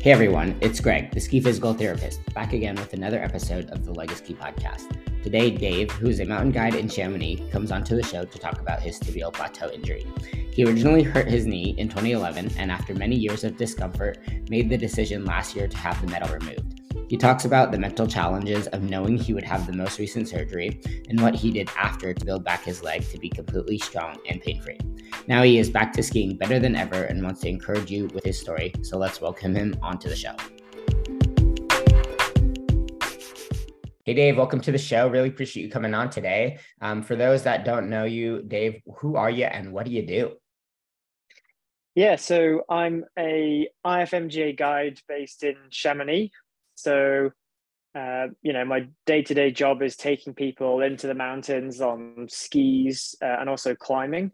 Hey everyone, it's Greg, the ski physical therapist, back again with another episode of the Legacy Podcast. Today, Dave, who's a mountain guide in Chamonix, comes onto the show to talk about his tibial plateau injury. He originally hurt his knee in 2011 and, after many years of discomfort, made the decision last year to have the metal removed. He talks about the mental challenges of knowing he would have the most recent surgery and what he did after to build back his leg to be completely strong and pain free. Now he is back to skiing better than ever and wants to encourage you with his story, so let's welcome him onto the show. Hey, Dave, welcome to the show. Really appreciate you coming on today. Um, for those that don't know you, Dave, who are you and what do you do? Yeah, so I'm a IFMGA guide based in Chamonix, so, uh, you know, my day to day job is taking people into the mountains on skis uh, and also climbing.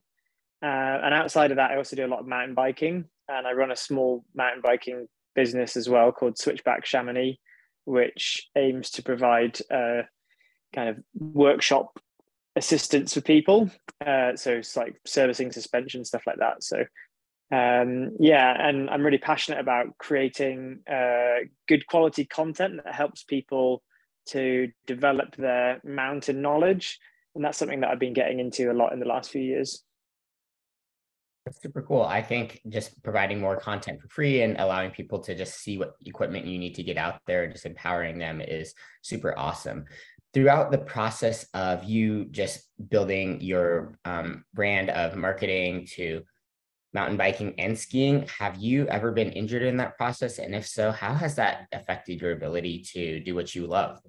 Uh, and outside of that, I also do a lot of mountain biking and I run a small mountain biking business as well called Switchback Chamonix, which aims to provide uh, kind of workshop assistance for people. Uh, so it's like servicing suspension, stuff like that. So um, yeah, and I'm really passionate about creating uh, good quality content that helps people to develop their mountain knowledge. And that's something that I've been getting into a lot in the last few years. That's super cool. I think just providing more content for free and allowing people to just see what equipment you need to get out there, and just empowering them is super awesome. Throughout the process of you just building your um, brand of marketing to mountain biking and skiing. Have you ever been injured in that process? And if so, how has that affected your ability to do what you love?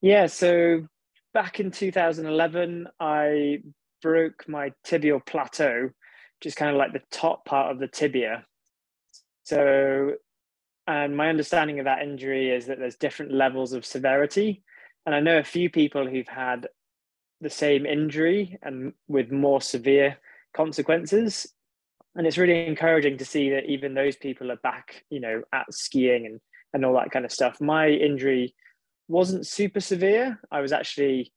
Yeah, so back in 2011, I broke my tibial plateau, which is kind of like the top part of the tibia. So, and my understanding of that injury is that there's different levels of severity. And I know a few people who've had the same injury and with more severe consequences. And it's really encouraging to see that even those people are back, you know, at skiing and, and all that kind of stuff. My injury wasn't super severe. I was actually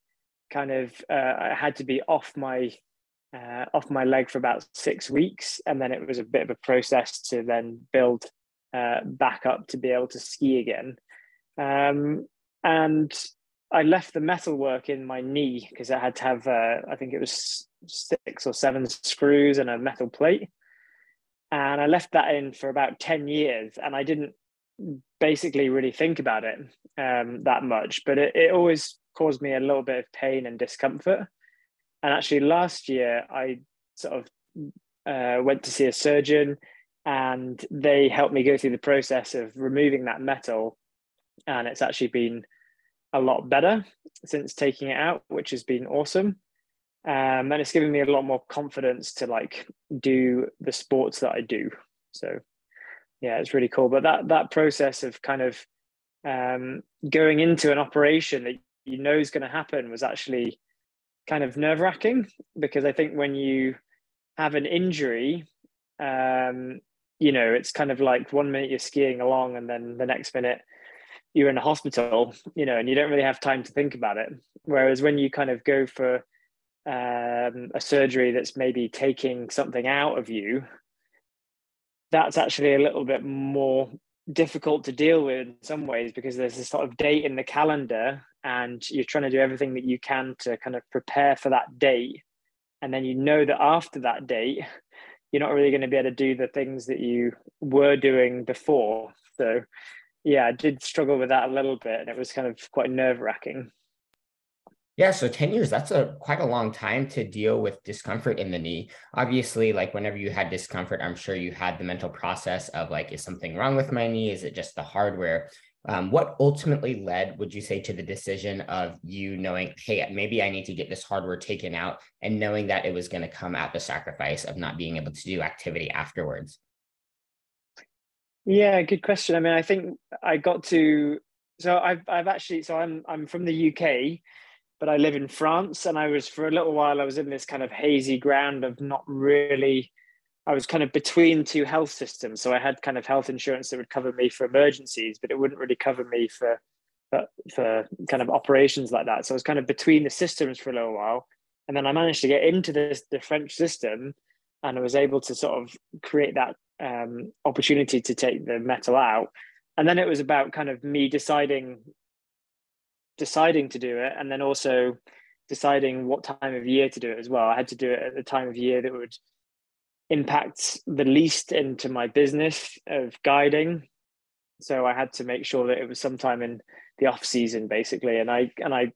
kind of, uh, I had to be off my uh, off my leg for about six weeks, and then it was a bit of a process to then build uh, back up to be able to ski again. Um, and I left the metal work in my knee because I had to have, uh, I think it was six or seven screws and a metal plate. And I left that in for about 10 years and I didn't basically really think about it um, that much, but it, it always caused me a little bit of pain and discomfort. And actually, last year, I sort of uh, went to see a surgeon and they helped me go through the process of removing that metal. And it's actually been a lot better since taking it out, which has been awesome. Um, and it's given me a lot more confidence to like do the sports that I do. So yeah, it's really cool. But that that process of kind of um, going into an operation that you know is going to happen was actually kind of nerve wracking because I think when you have an injury, um, you know, it's kind of like one minute you're skiing along and then the next minute you're in a hospital, you know, and you don't really have time to think about it. Whereas when you kind of go for um, a surgery that's maybe taking something out of you, that's actually a little bit more difficult to deal with in some ways because there's a sort of date in the calendar and you're trying to do everything that you can to kind of prepare for that date. And then you know that after that date, you're not really going to be able to do the things that you were doing before. So yeah, I did struggle with that a little bit, and it was kind of quite nerve wracking. Yeah, so 10 years, that's a quite a long time to deal with discomfort in the knee. Obviously, like whenever you had discomfort, I'm sure you had the mental process of like, is something wrong with my knee? Is it just the hardware? Um, what ultimately led, would you say, to the decision of you knowing, hey, maybe I need to get this hardware taken out and knowing that it was going to come at the sacrifice of not being able to do activity afterwards? Yeah, good question. I mean, I think I got to so I've I've actually so I'm I'm from the UK, but I live in France, and I was for a little while I was in this kind of hazy ground of not really. I was kind of between two health systems, so I had kind of health insurance that would cover me for emergencies, but it wouldn't really cover me for for, for kind of operations like that. So I was kind of between the systems for a little while, and then I managed to get into this the French system, and I was able to sort of create that um, opportunity to take the metal out. And then it was about kind of me deciding deciding to do it and then also deciding what time of year to do it as well. I had to do it at the time of year that would impact the least into my business of guiding. So I had to make sure that it was sometime in the off season basically. And I and I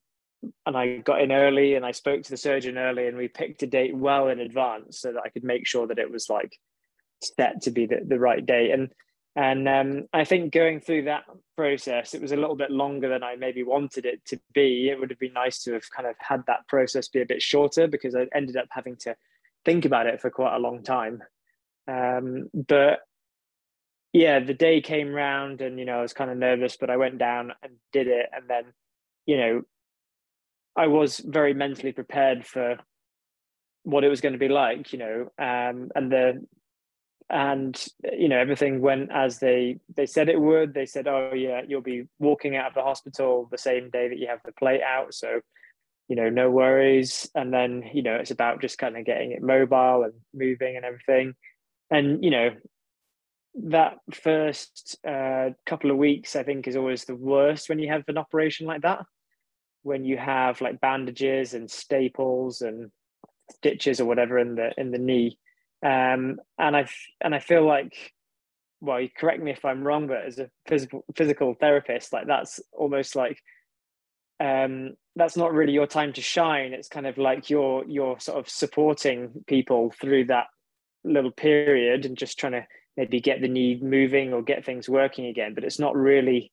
and I got in early and I spoke to the surgeon early and we picked a date well in advance so that I could make sure that it was like set to be the, the right date. And and um, I think going through that process, it was a little bit longer than I maybe wanted it to be. It would have been nice to have kind of had that process be a bit shorter because I ended up having to think about it for quite a long time. Um, but yeah, the day came round and, you know, I was kind of nervous, but I went down and did it. And then, you know, I was very mentally prepared for what it was going to be like, you know, um, and the and you know everything went as they they said it would. They said oh yeah you'll be walking out of the hospital the same day that you have the plate out so you know no worries. And then you know it's about just kind of getting it mobile and moving and everything. And you know that first uh, couple of weeks i think is always the worst when you have an operation like that when you have like bandages and staples and stitches or whatever in the in the knee um, and I and I feel like, well, you correct me if I'm wrong, but as a physical physical therapist, like that's almost like um, that's not really your time to shine. It's kind of like you're you're sort of supporting people through that little period and just trying to maybe get the knee moving or get things working again. But it's not really,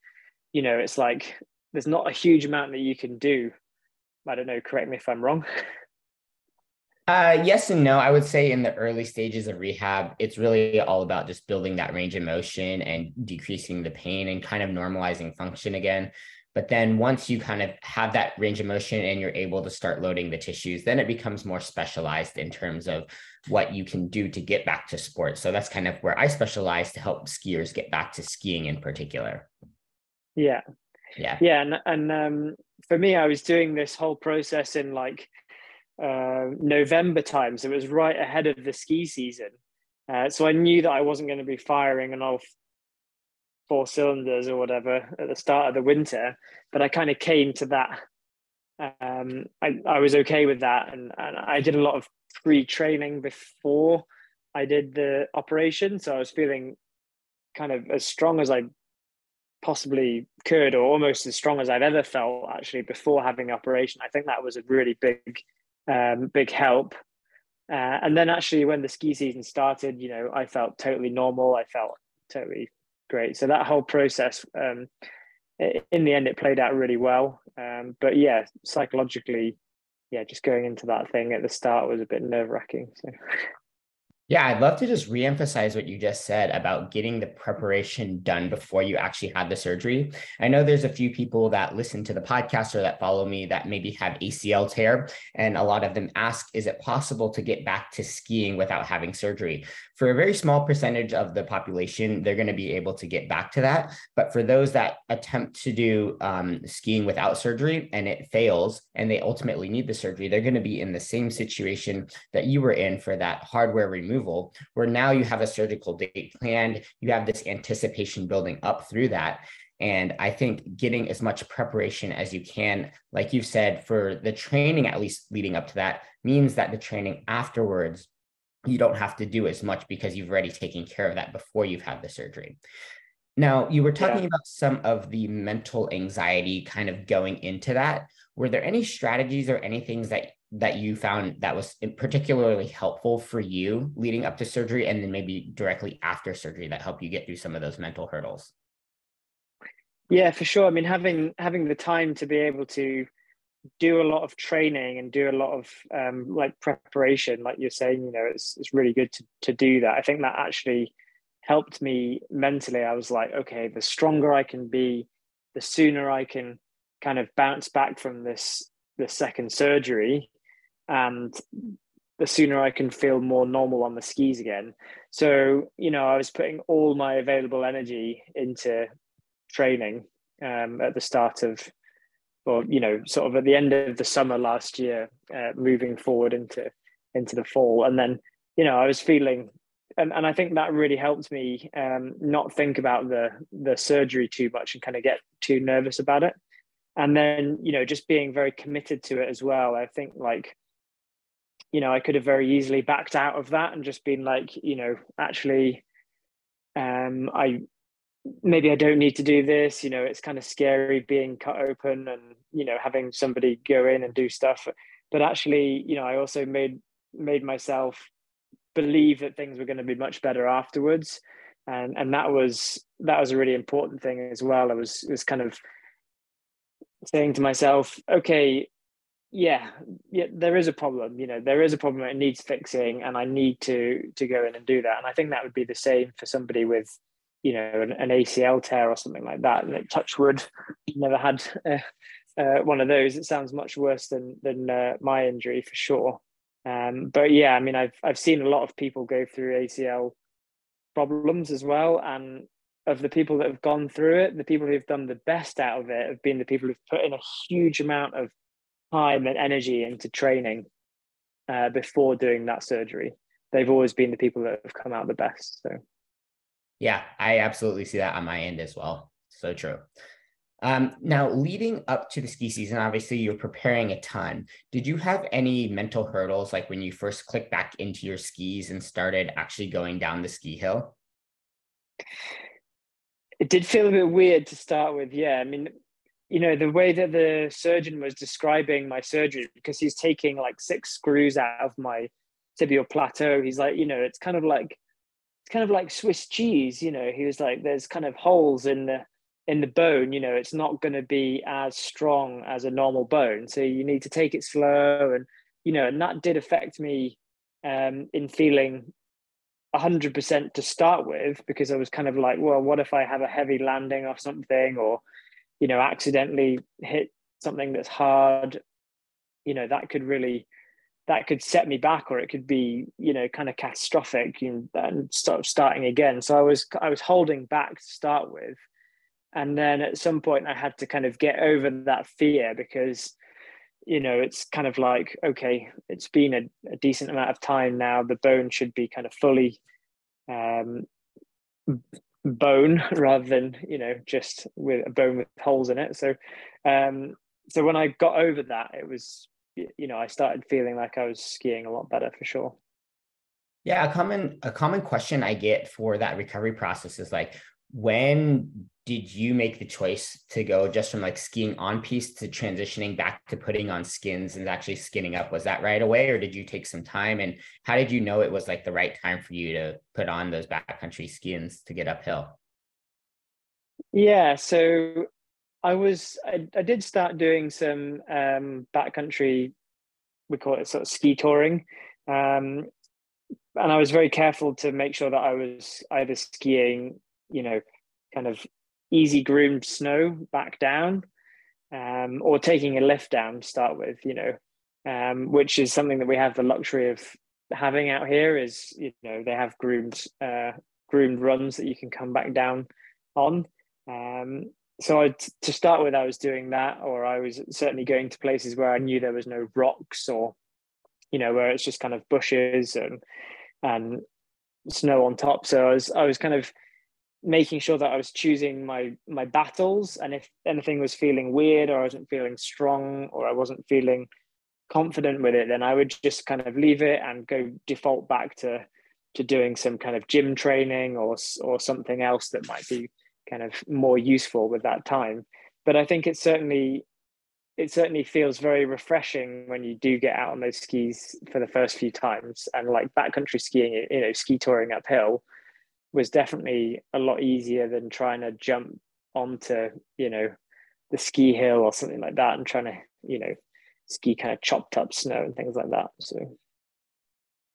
you know, it's like there's not a huge amount that you can do. I don't know. Correct me if I'm wrong. Uh, yes and no. I would say in the early stages of rehab, it's really all about just building that range of motion and decreasing the pain and kind of normalizing function again. But then once you kind of have that range of motion and you're able to start loading the tissues, then it becomes more specialized in terms of what you can do to get back to sports. So that's kind of where I specialize to help skiers get back to skiing in particular. Yeah. Yeah. Yeah. And, and um, for me, I was doing this whole process in like uh, November time, so it was right ahead of the ski season. Uh, so I knew that I wasn't going to be firing on all four cylinders or whatever at the start of the winter, but I kind of came to that. Um, I, I was okay with that, and, and I did a lot of pre training before I did the operation, so I was feeling kind of as strong as I possibly could, or almost as strong as I've ever felt actually before having the operation. I think that was a really big um, big help. Uh, and then actually, when the ski season started, you know, I felt totally normal. I felt totally great. So that whole process, um, in the end, it played out really well. Um, but yeah, psychologically, yeah, just going into that thing at the start was a bit nerve wracking. So. Yeah, I'd love to just reemphasize what you just said about getting the preparation done before you actually had the surgery. I know there's a few people that listen to the podcast or that follow me that maybe have ACL tear, and a lot of them ask, is it possible to get back to skiing without having surgery? For a very small percentage of the population, they're going to be able to get back to that. But for those that attempt to do um, skiing without surgery and it fails and they ultimately need the surgery, they're going to be in the same situation that you were in for that hardware removal removal, where now you have a surgical date planned, you have this anticipation building up through that. And I think getting as much preparation as you can, like you've said, for the training, at least leading up to that, means that the training afterwards, you don't have to do as much because you've already taken care of that before you've had the surgery. Now, you were talking yeah. about some of the mental anxiety kind of going into that. Were there any strategies or any things that that you found that was particularly helpful for you leading up to surgery and then maybe directly after surgery that helped you get through some of those mental hurdles? Yeah for sure. I mean having having the time to be able to do a lot of training and do a lot of um, like preparation like you're saying you know it's, it's really good to, to do that. I think that actually helped me mentally. I was like okay the stronger i can be the sooner i can kind of bounce back from this the second surgery and the sooner I can feel more normal on the skis again. So, you know, I was putting all my available energy into training um, at the start of, or you know, sort of at the end of the summer last year, uh, moving forward into into the fall, and then you know, I was feeling and, and I think that really helped me um, not think about the the surgery too much and kind of get too nervous about it. And then you know just being very committed to it as well. I think like you know I could have very easily backed out of that and just been like you know actually um, I maybe I don't need to do this. You know, it's kind of scary being cut open and you know having somebody go in and do stuff. But actually, you know, I also made made myself believe that things were going to be much better afterwards, and and that was that was a really important thing as well. I was was kind of saying to myself, okay, yeah, yeah, there is a problem. You know, there is a problem. It needs fixing, and I need to to go in and do that. And I think that would be the same for somebody with you know an, an ACL tear or something like that. And touch wood, never had uh, uh, one of those. It sounds much worse than than uh, my injury for sure. Um, but yeah, I mean, I've I've seen a lot of people go through ACL problems as well, and of the people that have gone through it, the people who've done the best out of it have been the people who've put in a huge amount of time and energy into training uh, before doing that surgery. They've always been the people that have come out the best. So. Yeah, I absolutely see that on my end as well. So true. Um, now, leading up to the ski season, obviously you're preparing a ton. Did you have any mental hurdles like when you first clicked back into your skis and started actually going down the ski hill? It did feel a bit weird to start with. Yeah. I mean, you know, the way that the surgeon was describing my surgery, because he's taking like six screws out of my tibial plateau, he's like, you know, it's kind of like it's kind of like Swiss cheese, you know. He was like, there's kind of holes in the in the bone, you know, it's not going to be as strong as a normal bone. So you need to take it slow, and you know, and that did affect me um, in feeling 100% to start with because I was kind of like, well, what if I have a heavy landing or something, or you know, accidentally hit something that's hard? You know, that could really that could set me back or it could be you know kind of catastrophic and start starting again so i was i was holding back to start with and then at some point i had to kind of get over that fear because you know it's kind of like okay it's been a, a decent amount of time now the bone should be kind of fully um, bone rather than you know just with a bone with holes in it so um so when i got over that it was you know, I started feeling like I was skiing a lot better for sure. Yeah, a common a common question I get for that recovery process is like, when did you make the choice to go just from like skiing on piste to transitioning back to putting on skins and actually skinning up? Was that right away, or did you take some time? And how did you know it was like the right time for you to put on those backcountry skins to get uphill? Yeah, so I was I, I did start doing some um, backcountry, we call it sort of ski touring, um, and I was very careful to make sure that I was either skiing, you know, kind of easy groomed snow back down, um, or taking a lift down to start with, you know, um, which is something that we have the luxury of having out here. Is you know they have groomed uh, groomed runs that you can come back down on. Um, so I, to start with, I was doing that, or I was certainly going to places where I knew there was no rocks, or you know, where it's just kind of bushes and and snow on top. So I was I was kind of making sure that I was choosing my my battles, and if anything was feeling weird, or I wasn't feeling strong, or I wasn't feeling confident with it, then I would just kind of leave it and go default back to to doing some kind of gym training or or something else that might be kind of more useful with that time. But I think it certainly it certainly feels very refreshing when you do get out on those skis for the first few times and like backcountry skiing you know ski touring uphill was definitely a lot easier than trying to jump onto you know the ski hill or something like that and trying to you know ski kind of chopped up snow and things like that so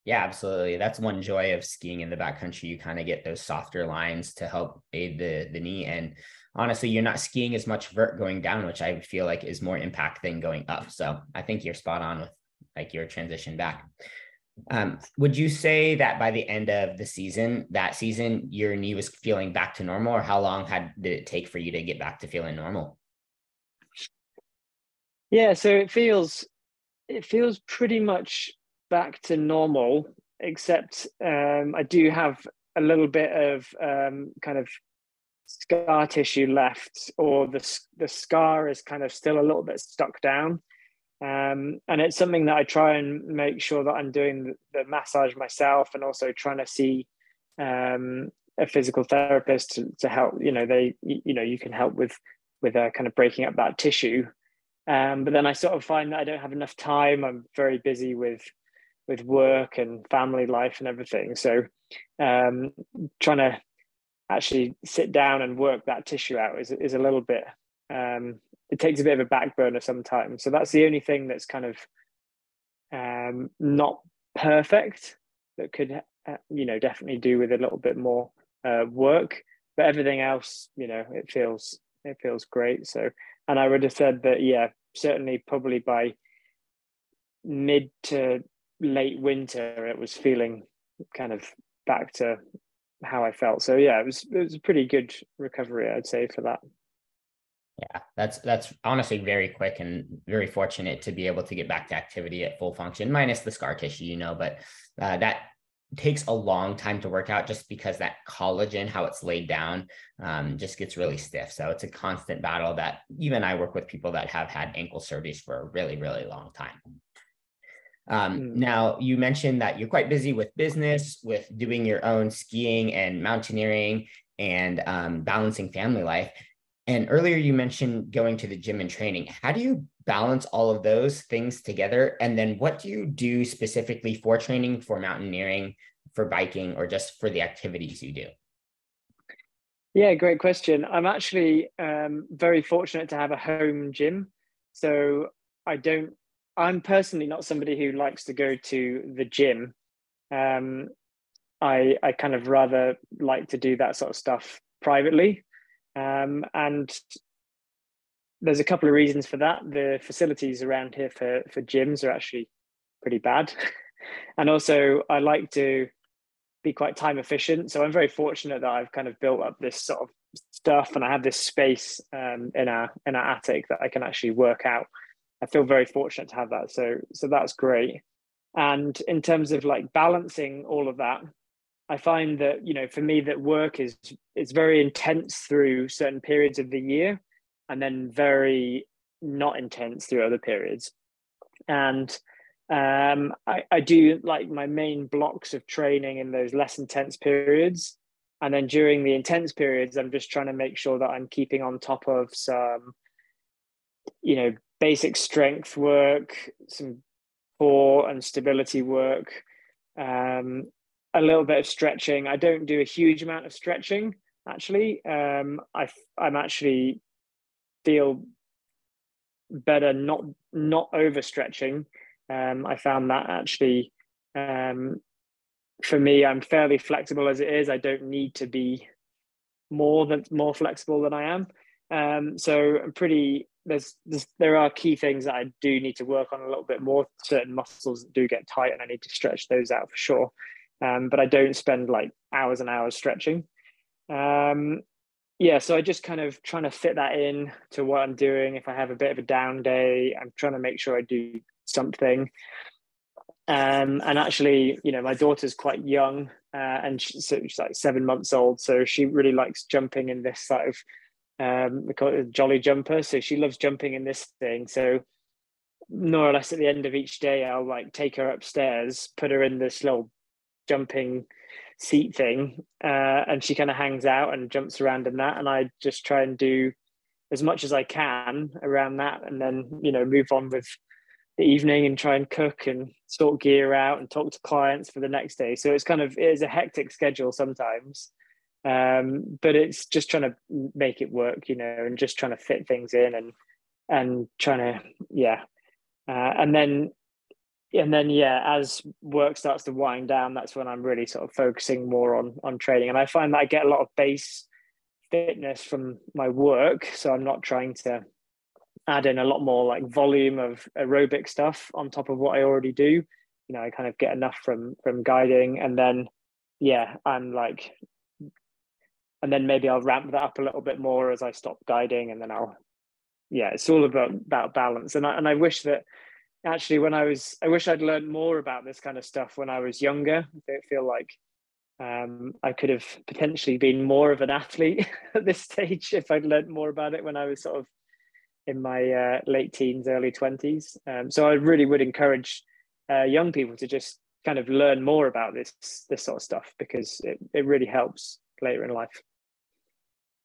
yeah, absolutely. That's one joy of skiing in the backcountry. You kind of get those softer lines to help aid the the knee. And honestly, you're not skiing as much vert going down, which I feel like is more impact than going up. So I think you're spot on with like your transition back. Um, would you say that by the end of the season, that season, your knee was feeling back to normal, or how long had did it take for you to get back to feeling normal? Yeah, so it feels it feels pretty much back to normal except um, I do have a little bit of um, kind of scar tissue left, or the the scar is kind of still a little bit stuck down. Um, and it's something that I try and make sure that I'm doing the, massage myself, and also trying to see um, a physical therapist to, to help. You know, they you know you can help with with uh, kind of breaking up that tissue. Um, but then I sort of find that I don't have enough time. I'm very busy with with work and family life and everything. So um, trying to actually sit down and work that tissue out is is a little bit. Um, it takes a bit of a back burner sometimes. So that's the only thing that's kind of um, not perfect that could uh, you know definitely do with a little bit more uh, work. But everything else, you know, it feels it feels great. So, and I would have said that, yeah, certainly probably by mid to late winter, it was feeling kind of back to how I felt. So yeah, it was it was a pretty good recovery, I'd say, for that. Yeah, that's that's honestly very quick and very fortunate to be able to get back to activity at full function, minus the scar tissue, you know. But uh, that takes a long time to work out just because that collagen, how it's laid down, um, just gets really stiff. So it's a constant battle that even I work with people that have had ankle surgeries for a really, really long time. Um, mm. Now, you mentioned that you're quite busy with business, with doing your own skiing and mountaineering and um, balancing family life. And earlier you mentioned going to the gym and training. How do you balance all of those things together? And then what do you do specifically for training, for mountaineering, for biking, or just for the activities you do? Yeah, great question. I'm actually um, very fortunate to have a home gym. So I don't, I'm personally not somebody who likes to go to the gym. Um, I, I kind of rather like to do that sort of stuff privately. Um, and there's a couple of reasons for that. The facilities around here for, for gyms are actually pretty bad. and also, I like to be quite time efficient. So I'm very fortunate that I've kind of built up this sort of stuff and I have this space um, in our in our attic that I can actually work out. I feel very fortunate to have that. So so that's great. And in terms of like balancing all of that, I find that you know for me that work is it's very intense through certain periods of the year, and then very not intense through other periods. And um, I, I do like my main blocks of training in those less intense periods, and then during the intense periods, I'm just trying to make sure that I'm keeping on top of some, you know, basic strength work, some core and stability work, um, a little bit of stretching. I don't do a huge amount of stretching actually. Um, I I'm actually feel better not not overstretching. Um, I found that actually um, for me, I'm fairly flexible as it is. I don't need to be more than more flexible than I am. Um, so I'm pretty. There's, there's there are key things that I do need to work on a little bit more. Certain muscles do get tight, and I need to stretch those out for sure um, but I don't spend like hours and hours stretching. Um, yeah, so I just kind of trying to fit that in to what I'm doing. If I have a bit of a down day, I'm trying to make sure I do something. Um, and actually, you know, my daughter's quite young, uh, and she, so she's like seven months old, so she really likes jumping in this sort of um, we call it a jolly jumper. So she loves jumping in this thing. So more or less at the end of each day, I'll like take her upstairs, put her in this little jumping seat thing uh, and she kind of hangs out and jumps around in that and i just try and do as much as i can around that and then you know move on with the evening and try and cook and sort gear out and talk to clients for the next day. So it's kind of it is a hectic schedule sometimes um, but it's just trying to make it work you know and just trying to fit things in and and trying to yeah. Uh, and then and then yeah as work starts to wind down that's when i'm really sort of focusing more on on training. And i find that i get a lot of base fitness from my work. So i'm not trying to add in a lot more like volume of aerobic stuff on top of what i already do. You know i kind of get enough from from guiding. And then yeah i'm like and then maybe i'll ramp that up a little bit more as i stop guiding. And then i'll yeah it's all about about balance. And i, and I wish that actually when I was, I wish I'd learned more about this kind of stuff when I was younger. I feel like um, I could have potentially been more of an athlete at this stage if I'd learned more about it when I was sort of in my uh, late teens, early 20s. Um, so I really would encourage uh, young people to just kind of learn more about this this sort of stuff because it, it really helps later in life.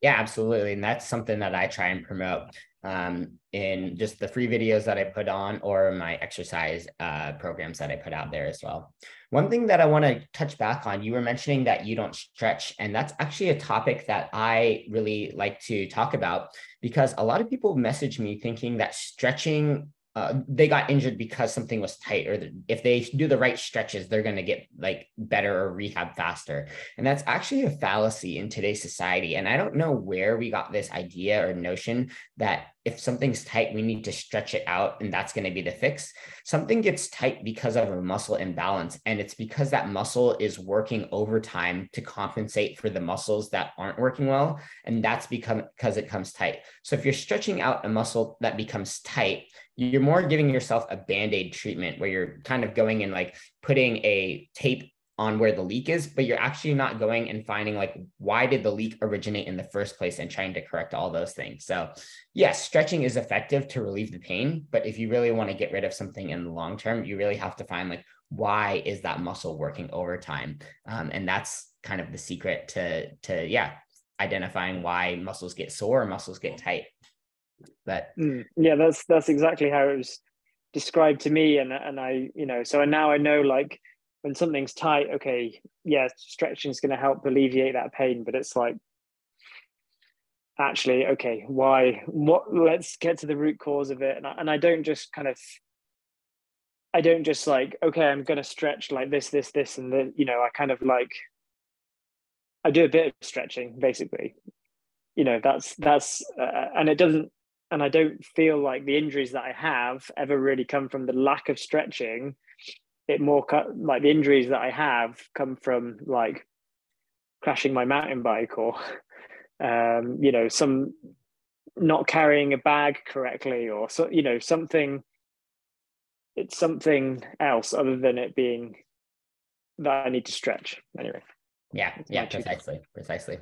Yeah, absolutely. And that's something that I try and promote um, in just the free videos that I put on or my exercise uh, programs that I put out there as well. One thing that I want to touch back on, you were mentioning that you don't stretch, and that's actually a topic that I really like to talk about because a lot of people message me thinking that stretching uh, they got injured because something was tight or the, if they do the right stretches they're going to get like better or rehab faster. And that's actually a fallacy in today's society. And i don't know where we got this idea or notion that if something's tight we need to stretch it out and that's going to be the fix. Something gets tight because of a muscle imbalance and it's because that muscle is working overtime to compensate for the muscles that aren't working well and that's become because it comes tight. So if you're stretching out a muscle that becomes tight you're more giving yourself a band-aid treatment where you're kind of going and like putting a tape on where the leak is but you're actually not going and finding like why did the leak originate in the first place and trying to correct all those things. So yes stretching is effective to relieve the pain but if you really want to get rid of something in the long term you really have to find like why is that muscle working overtime um, and that's kind of the secret to to yeah identifying why muscles get sore or muscles get tight but mm, yeah, that's that's exactly how it was described to me, and and I you know so and now I know like when something's tight, okay, yeah, stretching is going to help alleviate that pain, but it's like actually okay why what let's get to the root cause of it. And I, and I don't just kind of I don't just like okay I'm going to stretch like this this this and then you know I kind of like I do a bit of stretching basically. You know that's that's uh, and it doesn't and I don't feel like the injuries that I have ever really come from the lack of stretching. It more like the injuries that I have come from like crashing my mountain bike or, um, you know, some not carrying a bag correctly or so, you know, something. It's something else other than it being that I need to stretch anyway. Yeah, yeah, precisely, precisely.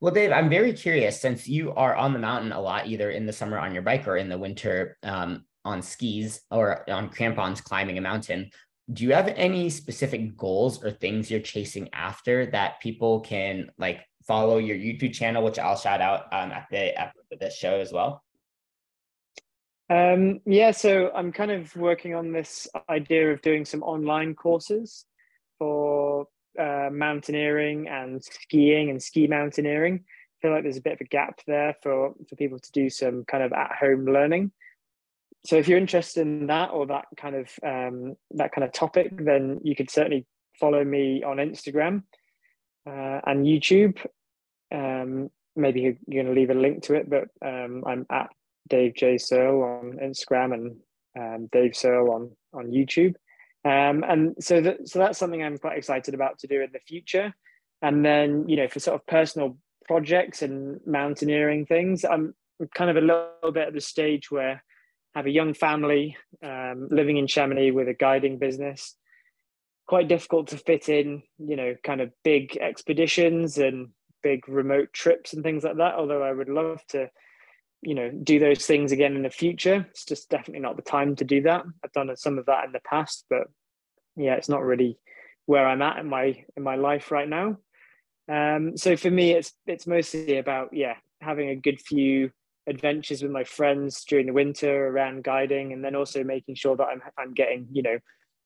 Well, Dave, I'm very curious since you are on the mountain a lot, either in the summer on your bike or in the winter um, on skis or on crampons climbing a mountain. Do you have any specific goals or things you're chasing after that people can like follow your YouTube channel, which I'll shout out um, at the at the show as well? Um, yeah, so I'm kind of working on this idea of doing some online courses for uh, mountaineering and skiing and ski mountaineering. I feel like there's a bit of a gap there for, for people to do some kind of at home learning. So if you're interested in that or that kind of um, that kind of topic, then you could certainly follow me on Instagram uh, and YouTube. Um, maybe you're going to leave a link to it, but um, I'm at Dave J Searle on Instagram and um, Dave Searle on on YouTube. Um, and so that, so that's something I'm quite excited about to do in the future. And then, you know, for sort of personal projects and mountaineering things, I'm kind of a little bit at the stage where I have a young family um, living in Chamonix with a guiding business. Quite difficult to fit in, you know, kind of big expeditions and big remote trips and things like that. Although I would love to you know do those things again in the future. It's just definitely not the time to do that. I've done some of that in the past but yeah it's not really where i'm at in my in my life right now. Um so for me it's it's mostly about yeah having a good few adventures with my friends during the winter around guiding and then also making sure that i'm i'm getting you know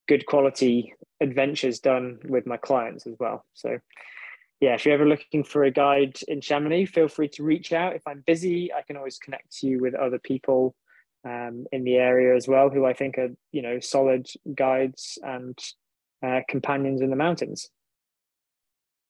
good quality adventures done with my clients as well. So yeah, if you're ever looking for a guide in Chamonix, feel free to reach out. If I'm busy, I can always connect you with other people um, in the area as well, who I think are you know solid guides and uh, companions in the mountains.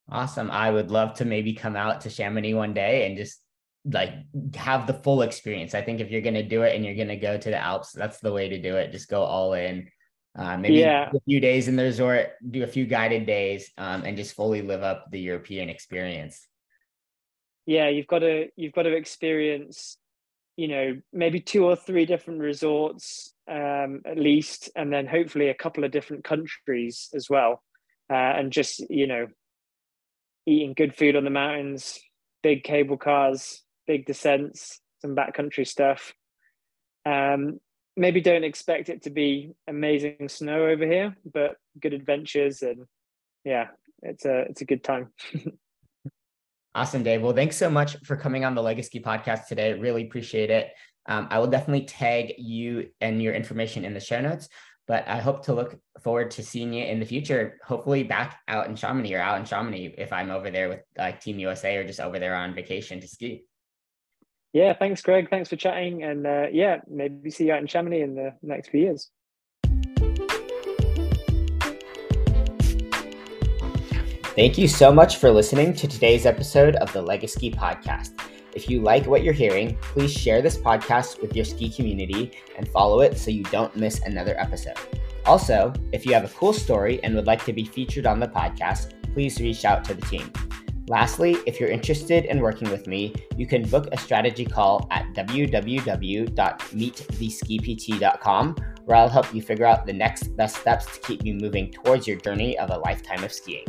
Awesome! I would love to maybe come out to Chamonix one day and just like have the full experience. I think if you're going to do it and you're going to go to the Alps, that's the way to do it. Just go all in. Uh, maybe yeah. a few days in the resort, do a few guided days, um, and just fully live up the European experience. Yeah, you've got to you've got to experience, you know, maybe two or three different resorts um, at least, and then hopefully a couple of different countries as well. Uh, and just you know, eating good food on the mountains, big cable cars, big descents, some backcountry stuff. Um, maybe don't expect it to be amazing snow over here, but good adventures and yeah, it's a it's a good time. awesome, Dave. Well, thanks so much for coming on the Legacy podcast today. Really appreciate it. Um, I will definitely tag you and your information in the show notes. But I hope to look forward to seeing you in the future. Hopefully, back out in Chamonix or out in Chamonix if I'm over there with like Team USA or just over there on vacation to ski. Yeah, thanks, Greg. Thanks for chatting. And uh, yeah, maybe see you out in Chamonix in the next few years. Thank you so much for listening to today's episode of the Legacy Podcast. If you like what you're hearing, please share this podcast with your ski community and follow it so you don't miss another episode. Also, if you have a cool story and would like to be featured on the podcast, please reach out to the team. Lastly, if you're interested in working with me, you can book a strategy call at www.meettheskipt.com, where I'll help you figure out the next best steps to keep you moving towards your journey of a lifetime of skiing.